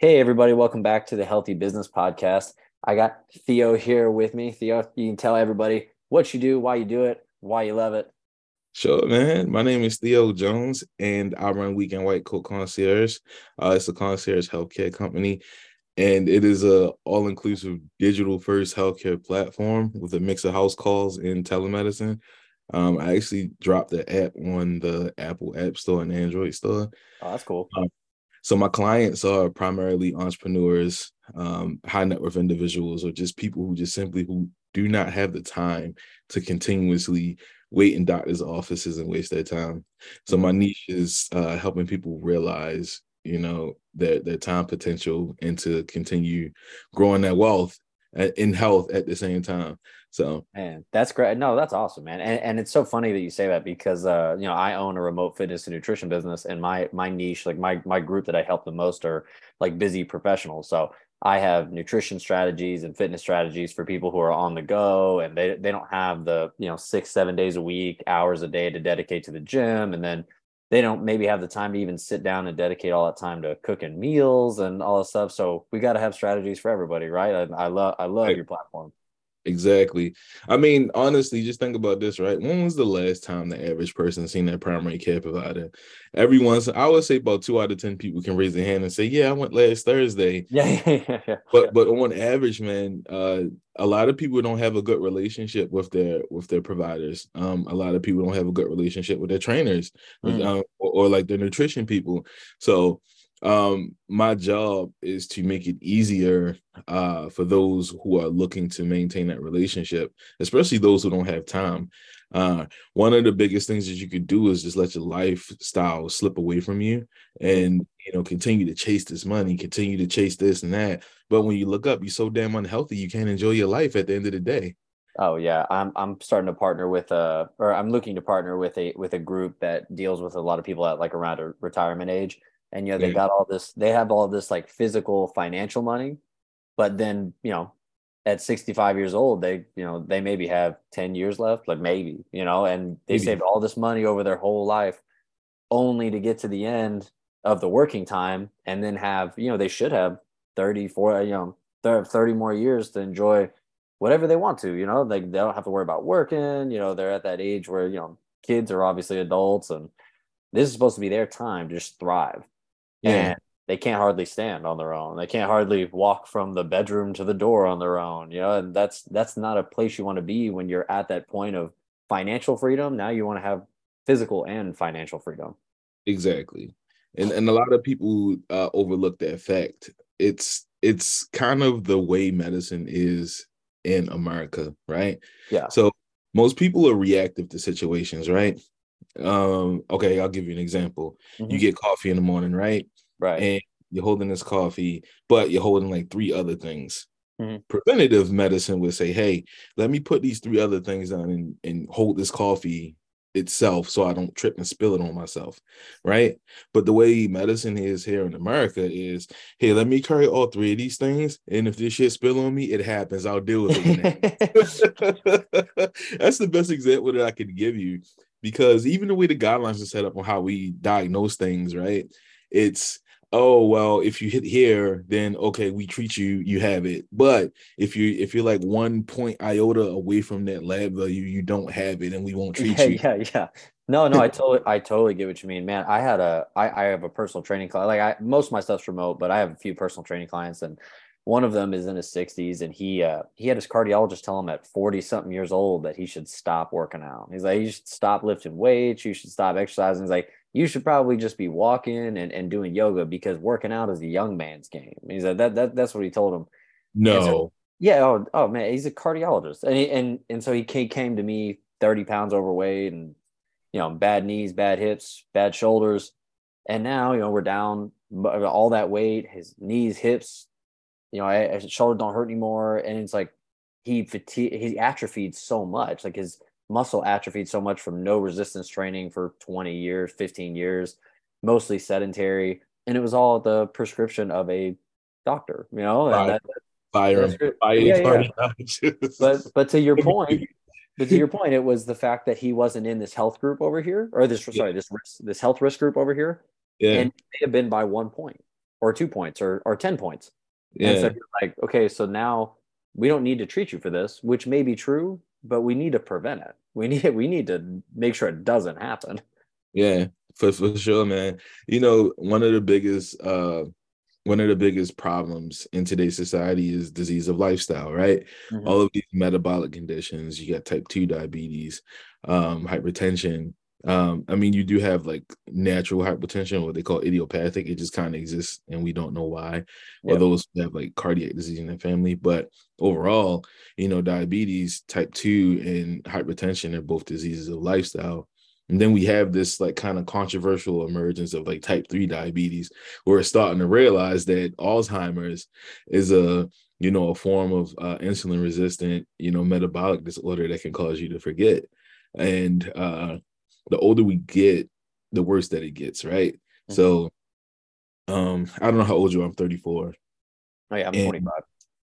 Hey, everybody, welcome back to the Healthy Business Podcast. I got Theo here with me. Theo, you can tell everybody what you do, why you do it, why you love it. Sure, man. My name is Theo Jones, and I run Weekend White Coat Concierge. Uh, it's a concierge healthcare company, and it is a all-inclusive digital-first healthcare platform with a mix of house calls and telemedicine. Um, I actually dropped the app on the Apple App Store and Android Store. Oh, that's cool. Um, so my clients are primarily entrepreneurs, um, high net worth individuals, or just people who just simply who do not have the time to continuously wait in doctors' offices and waste their time. So my niche is uh, helping people realize, you know, their their time potential and to continue growing their wealth in health at the same time. So man, that's great. No, that's awesome, man. And, and it's so funny that you say that because uh, you know, I own a remote fitness and nutrition business and my my niche, like my my group that I help the most are like busy professionals. So I have nutrition strategies and fitness strategies for people who are on the go and they they don't have the, you know, six, seven days a week, hours a day to dedicate to the gym. And then they don't maybe have the time to even sit down and dedicate all that time to cooking meals and all this stuff. So we got to have strategies for everybody, right? I, I love I love right. your platform. Exactly. I mean, honestly, just think about this, right? When was the last time the average person seen their primary care provider? Every once, I would say about two out of ten people can raise their hand and say, "Yeah, I went last Thursday." Yeah, yeah, yeah. But but on average, man, uh, a lot of people don't have a good relationship with their with their providers. Um, a lot of people don't have a good relationship with their trainers, mm. um, or, or like their nutrition people. So um my job is to make it easier uh for those who are looking to maintain that relationship especially those who don't have time. Uh one of the biggest things that you could do is just let your lifestyle slip away from you and you know continue to chase this money continue to chase this and that. But when you look up you're so damn unhealthy you can't enjoy your life at the end of the day. Oh yeah, I'm I'm starting to partner with a, or I'm looking to partner with a with a group that deals with a lot of people at like around a retirement age, and you know they got all this they have all this like physical financial money but then you know at 65 years old they you know they maybe have 10 years left like maybe you know and they maybe. saved all this money over their whole life only to get to the end of the working time and then have you know they should have 30 4 you know 30 more years to enjoy whatever they want to you know they, they don't have to worry about working you know they're at that age where you know kids are obviously adults and this is supposed to be their time to just thrive yeah. and they can't hardly stand on their own. They can't hardly walk from the bedroom to the door on their own, you know, and that's that's not a place you want to be when you're at that point of financial freedom. Now you want to have physical and financial freedom. Exactly. And and a lot of people uh, overlook that fact. It's it's kind of the way medicine is in America, right? Yeah. So most people are reactive to situations, right? Um okay i'll give you an example mm-hmm. you get coffee in the morning right right and you're holding this coffee but you're holding like three other things mm-hmm. preventative medicine would say hey let me put these three other things on and, and hold this coffee itself so I don't trip and spill it on myself. Right. But the way medicine is here in America is hey, let me carry all three of these things. And if this shit spill on me, it happens. I'll deal with it. That's the best example that I could give you because even the way the guidelines are set up on how we diagnose things, right? It's oh well if you hit here then okay we treat you you have it. But if you if you're like one point iota away from that lab value you don't have it and we won't treat yeah, you. yeah yeah. No no i totally i totally get what you mean. Man i had a i i have a personal training client like i most of my stuff's remote but i have a few personal training clients and one of them is in his 60s and he uh he had his cardiologist tell him at 40 something years old that he should stop working out he's like you should stop lifting weights you should stop exercising he's like you should probably just be walking and, and doing yoga because working out is a young man's game. He said that, that that's what he told him. No. So, yeah. Oh, oh man, he's a cardiologist. And, he, and, and so he came to me 30 pounds overweight and, you know, bad knees, bad hips, bad shoulders. And now, you know, we're down all that weight, his knees, hips, you know, his shoulders don't hurt anymore. And it's like, he fatigue, he atrophied so much, like his, muscle atrophied so much from no resistance training for 20 years, 15 years, mostly sedentary. And it was all the prescription of a doctor, you know, and that, fire, yeah, yeah. but but to your point, but to your point, it was the fact that he wasn't in this health group over here, or this sorry, this this health risk group over here. Yeah. And may have been by one point. or two points or or 10 points. Yeah. And so you're like, okay, so now we don't need to treat you for this, which may be true, but we need to prevent it. We need we need to make sure it doesn't happen. Yeah, for for sure, man. You know, one of the biggest uh one of the biggest problems in today's society is disease of lifestyle, right? Mm-hmm. All of these metabolic conditions, you got type 2 diabetes, um, hypertension. Um, I mean, you do have like natural hypertension, what they call idiopathic. It just kind of exists and we don't know why. Or those have like cardiac disease in their family. But overall, you know, diabetes, type 2, and hypertension are both diseases of lifestyle. And then we have this like kind of controversial emergence of like type 3 diabetes. Where we're starting to realize that Alzheimer's is a you know a form of uh, insulin resistant you know metabolic disorder that can cause you to forget. And uh the older we get, the worse that it gets, right? Mm-hmm. So um I don't know how old you are. I'm 34. Oh yeah, I'm 25.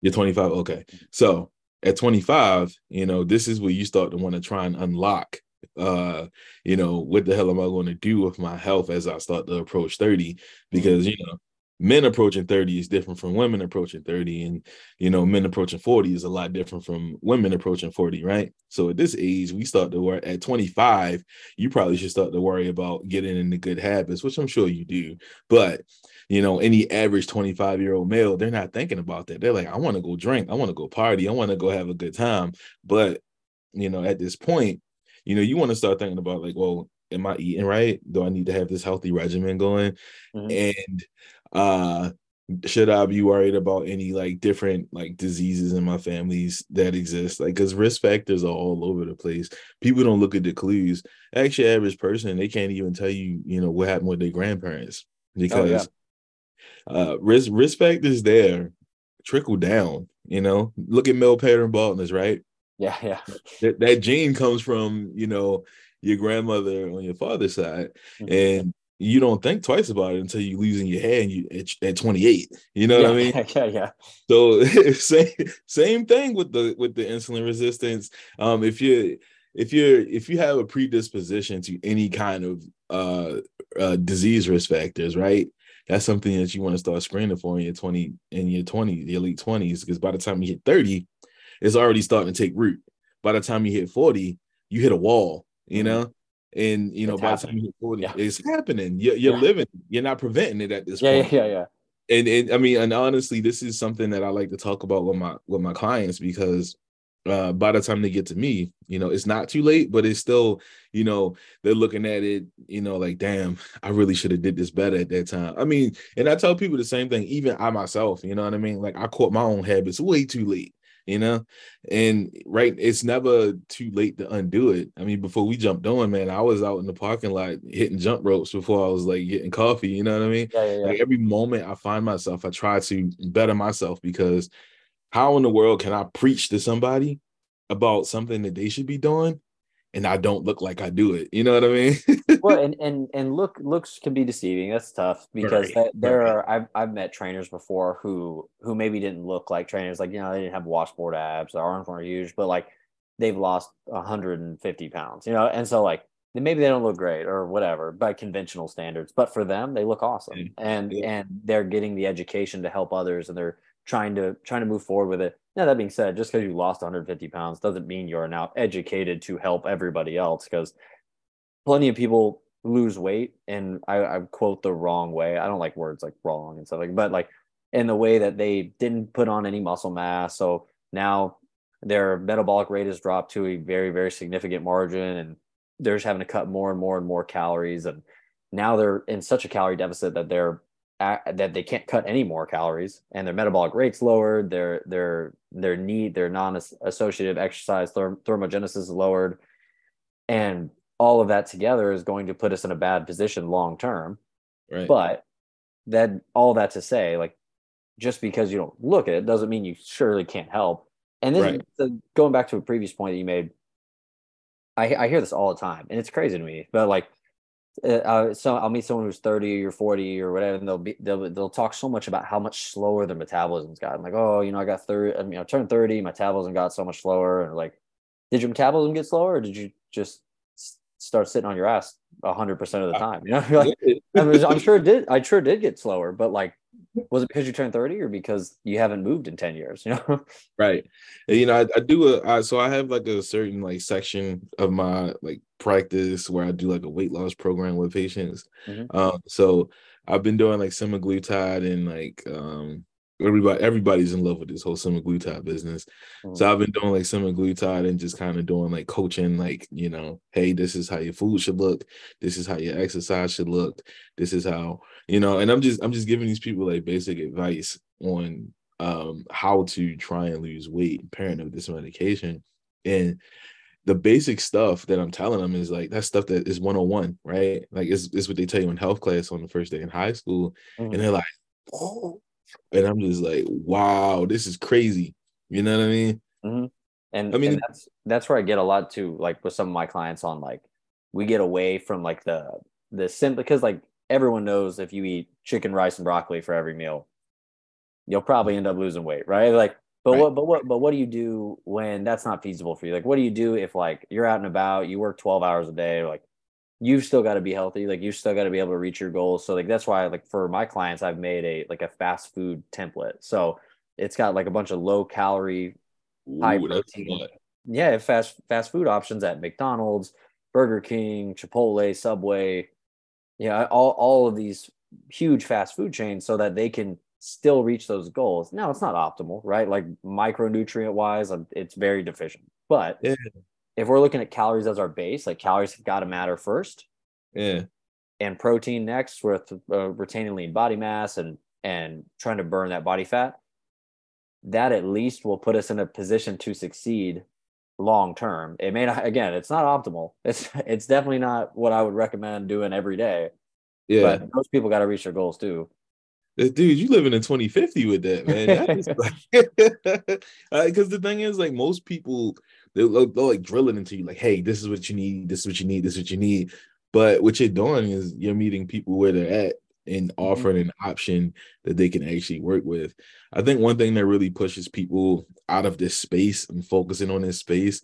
You're 25. Okay. So at 25, you know, this is where you start to want to try and unlock uh you know what the hell am i going to do with my health as i start to approach 30 because you know men approaching 30 is different from women approaching 30 and you know men approaching 40 is a lot different from women approaching 40 right so at this age we start to work at 25 you probably should start to worry about getting into good habits which i'm sure you do but you know any average 25 year old male they're not thinking about that they're like i want to go drink i want to go party i want to go have a good time but you know at this point you know, you want to start thinking about like, well, am I eating right? Do I need to have this healthy regimen going? Mm-hmm. And uh should I be worried about any like different like diseases in my families that exist? Like, because risk factors are all over the place. People don't look at the clues. Actually, average person they can't even tell you, you know, what happened with their grandparents because oh, yeah. uh, risk risk factors there trickle down. You know, look at male pattern baldness, right? Yeah, yeah. That, that gene comes from, you know, your grandmother on your father's side. Mm-hmm. And you don't think twice about it until you losing your hair and you at, at 28. You know yeah, what I mean? Yeah, yeah. So same same thing with the with the insulin resistance. Um, if you if you're if you have a predisposition to any kind of uh, uh disease risk factors, right? That's something that you want to start screening for in your 20 in your 20 the elite 20s, because by the time you hit 30, it's already starting to take root. By the time you hit 40, you hit a wall, you mm-hmm. know? And you know, it's by happening. the time you hit 40, yeah. it's happening. You're, you're yeah. living, you're not preventing it at this yeah, point. Yeah, yeah, yeah. And, and I mean, and honestly, this is something that I like to talk about with my with my clients because uh, by the time they get to me, you know, it's not too late, but it's still, you know, they're looking at it, you know, like, damn, I really should have did this better at that time. I mean, and I tell people the same thing, even I myself, you know what I mean? Like I caught my own habits way too late you know? And right it's never too late to undo it. I mean before we jumped on man i was out in the parking lot hitting jump ropes before i was like getting coffee you know what i mean? Yeah, yeah, yeah. like every moment i find myself i try to better myself because how in the world can i preach to somebody about something that they should be doing and I don't look like I do it. You know what I mean? well, and and and look looks can be deceiving. That's tough because right. there right. are I've I've met trainers before who who maybe didn't look like trainers. Like you know they didn't have washboard abs, their arms weren't huge, but like they've lost 150 pounds. You know, and so like maybe they don't look great or whatever by conventional standards, but for them they look awesome, mm, and yeah. and they're getting the education to help others, and they're trying to trying to move forward with it. Now that being said, just because you lost 150 pounds doesn't mean you're now educated to help everybody else. Because plenty of people lose weight, and I, I, quote the wrong way. I don't like words like wrong and stuff like, but like in the way that they didn't put on any muscle mass, so now their metabolic rate has dropped to a very very significant margin, and they're just having to cut more and more and more calories, and now they're in such a calorie deficit that they're that they can't cut any more calories and their metabolic rates lowered their their their need their non-associative exercise therm- thermogenesis is lowered and all of that together is going to put us in a bad position long term. Right. But then all that to say like just because you don't look at it doesn't mean you surely can't help. And this right. is, going back to a previous point that you made I, I hear this all the time and it's crazy to me but like uh, uh, so I'll meet someone who's 30 or 40 or whatever, and they'll be they'll they'll talk so much about how much slower their metabolism's gotten. like, oh, you know, I got 30, I mean, I turned 30, my metabolism got so much slower. And like, did your metabolism get slower or did you just start sitting on your ass hundred percent of the time? You know, like, I mean, I'm sure it did, I sure did get slower, but like was it because you turned 30 or because you haven't moved in 10 years? You know? right. You know, I, I do a I, so I have like a certain like section of my like practice where I do like a weight loss program with patients. Mm-hmm. Um, so I've been doing like semaglutide and like um everybody everybody's in love with this whole semaglutide business. Mm-hmm. So I've been doing like semaglutide and just kind of doing like coaching, like you know, hey, this is how your food should look, this is how your exercise should look, this is how you know, and I'm just I'm just giving these people like basic advice on um how to try and lose weight pairing of this medication and the basic stuff that I'm telling them is like that stuff that is 101, right? Like it's, it's what they tell you in health class on the first day in high school. Mm-hmm. And they're like, oh, and I'm just like, wow, this is crazy. You know what I mean? Mm-hmm. And I mean, and that's that's where I get a lot too. Like with some of my clients on like, we get away from like the the simple because like everyone knows if you eat chicken, rice, and broccoli for every meal, you'll probably end up losing weight, right? Like, but right. what, but what, but what do you do when that's not feasible for you? Like, what do you do if like you're out and about, you work 12 hours a day, like you've still got to be healthy like you've still got to be able to reach your goals. So like that's why like for my clients i've made a like a fast food template. So it's got like a bunch of low calorie high protein yeah fast fast food options at mcdonald's burger king chipotle subway. Yeah all, all of these huge fast food chains so that they can still reach those goals. Now it's not optimal right? Like micronutrient wise um, it's very deficient but yeah if we're looking at calories as our base, like calories have got to matter first. Yeah. And protein next with uh, retaining lean body mass and and trying to burn that body fat. That at least will put us in a position to succeed long term. It may not again, it's not optimal. It's it's definitely not what I would recommend doing every day. Yeah. But most people got to reach their goals too. Dude, you living in 2050 with that, man. Because uh, the thing is, like, most people they'll, they'll like drill it into you, like, hey, this is what you need, this is what you need, this is what you need. But what you're doing is you're meeting people where they're at and mm-hmm. offering an option that they can actually work with. I think one thing that really pushes people out of this space and focusing on this space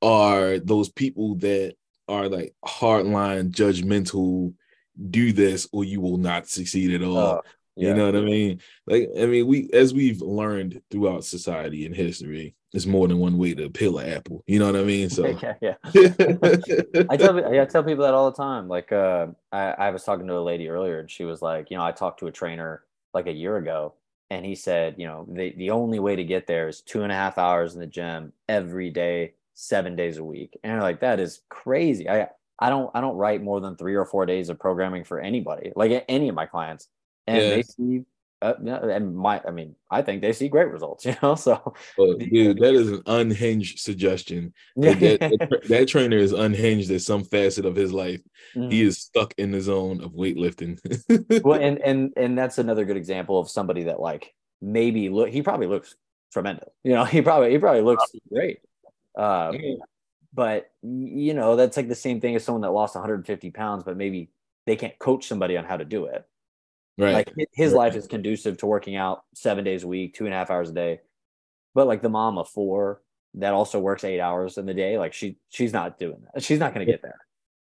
are those people that are like hardline judgmental do this or you will not succeed at all. Uh, yeah. You know what I mean? Like, I mean, we as we've learned throughout society and history, there's more than one way to peel an apple. You know what I mean? So yeah, yeah. I tell I tell people that all the time. Like, uh, I, I was talking to a lady earlier, and she was like, you know, I talked to a trainer like a year ago, and he said, you know, the the only way to get there is two and a half hours in the gym every day, seven days a week. And like, that is crazy. I I don't I don't write more than three or four days of programming for anybody, like any of my clients and yeah. they see uh, and my i mean i think they see great results you know so well, dude that is an unhinged suggestion that, that, that, trainer is unhinged at some facet of his life mm-hmm. he is stuck in the zone of weightlifting well and and and that's another good example of somebody that like maybe look he probably looks tremendous you know he probably he probably looks great uh, yeah. but you know that's like the same thing as someone that lost 150 pounds but maybe they can't coach somebody on how to do it Right. Like his right. life is conducive to working out seven days a week, two and a half hours a day. But like the mom of four that also works eight hours in the day, like she she's not doing that. She's not going to get there.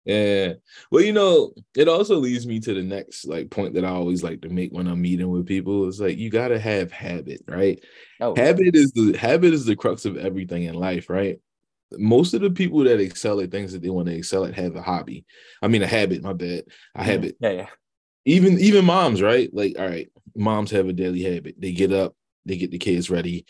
Yeah. Well, you know, it also leads me to the next like point that I always like to make when I'm meeting with people. It's like you gotta have habit, right? Oh, habit is the habit is the crux of everything in life, right? Most of the people that excel at things that they want to excel at have a hobby. I mean, a habit. My bad. A mm-hmm. habit. Yeah, yeah even even moms, right? Like, all right, moms have a daily habit. They get up, they get the kids ready.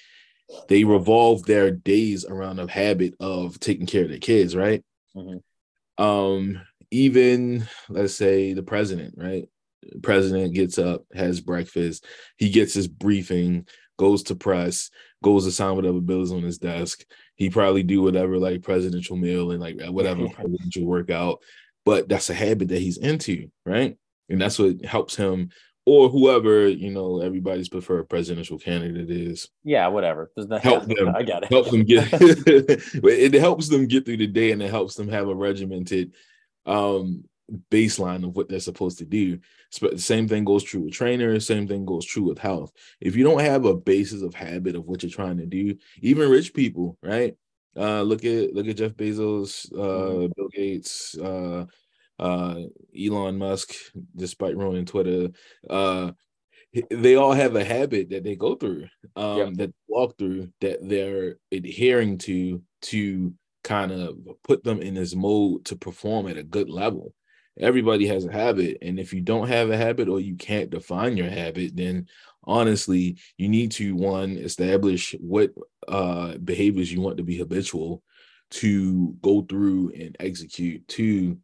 They revolve their days around a habit of taking care of their kids, right? Mm-hmm. Um, even let's say the president, right? The president gets up, has breakfast, he gets his briefing, goes to press, goes to sign whatever bills on his desk. He probably do whatever like presidential meal and like whatever presidential workout, but that's a habit that he's into, right? And that's what helps him or whoever you know everybody's preferred presidential candidate is. Yeah, whatever. help them. I got it. Help them get. it helps them get through the day, and it helps them have a regimented um, baseline of what they're supposed to do. the same thing goes true with trainers. Same thing goes true with health. If you don't have a basis of habit of what you're trying to do, even rich people, right? Uh, look at look at Jeff Bezos, uh, mm-hmm. Bill Gates, uh, uh, Elon Musk, despite ruining Twitter, uh, they all have a habit that they go through, um, Yep. that walk through, that they're adhering to to kind of put them in this mode to perform at a good level. Everybody has a habit, and if you don't have a habit or you can't define your habit, then honestly, you need to one establish what uh behaviors you want to be habitual to go through and execute. Two,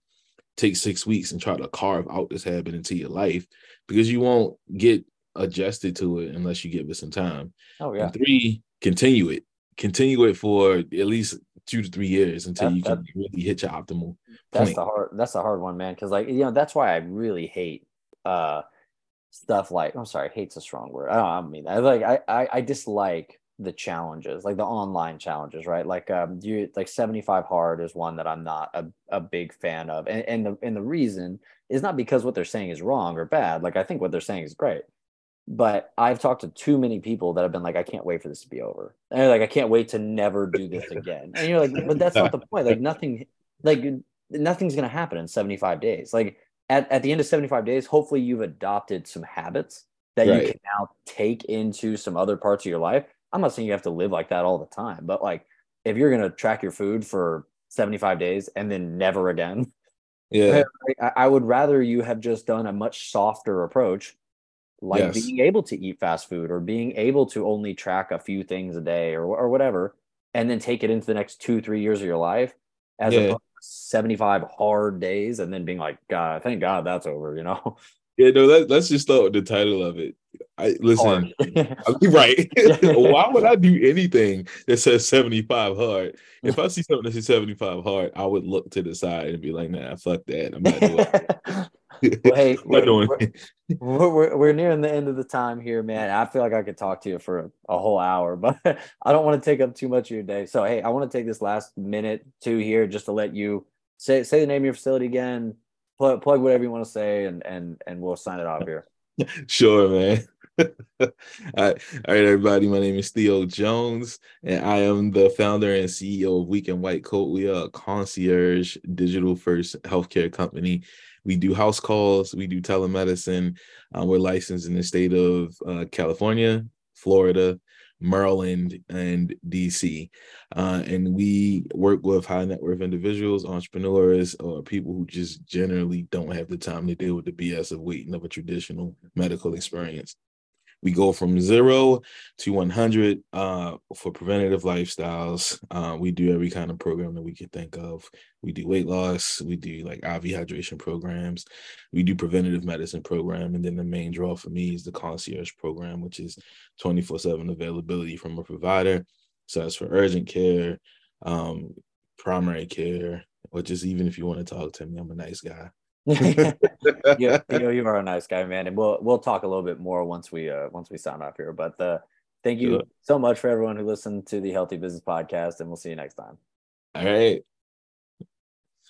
take six weeks and try to carve out this habit into your life because you won't get adjusted to it unless you give it some time. Oh yeah. And three, continue it. Continue it for at least two to three years until That- you can really hit your optimal That's point. the hard that's the hard one, man. Cause like you know, that's why I really hate uh stuff like I'm sorry, hate's a strong word. I don't I mean I like I, I I dislike the challenges, like the online challenges, right? Like um you like 75 hard is one that I'm not a, a big fan of. And and the and the reason is not because what they're saying is wrong or bad. Like I think what they're saying is great. But I've talked to too many people that have been like, I can't wait for this to be over. And like, I can't wait to never do this again. And you're like, but that's not the point. Like nothing like nothing's going to happen in 75 days. Like at, at the end of 75 days, hopefully you've adopted some habits that Right. you can now take into some other parts of your life. I'm not saying you have to live like that all the time, but like if you're going to track your food for 75 days and then never again, Yeah. I, I would rather you have just done a much softer approach, like Yes. being able to eat fast food or being able to only track a few things a day or, or whatever, and then take it into the next two, three years of your life as Yeah. opposed to 75 hard days and then being like, God, thank God that's over, you know? Yeah, no, let, let's just start with the title of it. I listen, Hard. I mean, right. Why would I do anything that says 75 hard? If I see something that says 75 hard, I would look to the side and be like, nah, fuck that. I'm not doing it. well, hey, I'm not doing we're, nearing the end of the time here, man. I feel like I could talk to you for a whole hour, but I don't want to take up too much of your day. So, hey, I want to take this last minute, two here, just to let you say say the name of your facility again, plug, plug whatever you want to say, and and and we'll sign it off here. Sure, man. all right, everybody. My name is Theo Jones, and I am the founder and CEO of Weekend White Coat. We are a concierge digital first healthcare company. We do house calls, we do telemedicine. Uh, we're licensed in the state of uh, California, Florida, Maryland, and DC. Uh, and we work with high net worth individuals, entrepreneurs, or people who just generally don't have the time to deal with the BS of waiting of a traditional medical experience. We go from zero to 100 uh, for preventative lifestyles. Uh, we do every kind of program that we can think of. We do weight loss. We do like IV hydration programs. We do preventative medicine program. And then the main draw for me is the concierge program, which is 24 7 availability from a provider. So that's for urgent care, um, primary care, or just even if you want to talk to me, I'm a nice guy. yeah, you know, you are a nice guy, man, and we'll we'll talk a little bit more once we uh once we sign off here. But uh, thank you so much for everyone who listened to the Healthy Business Podcast, and we'll see you next time. All right.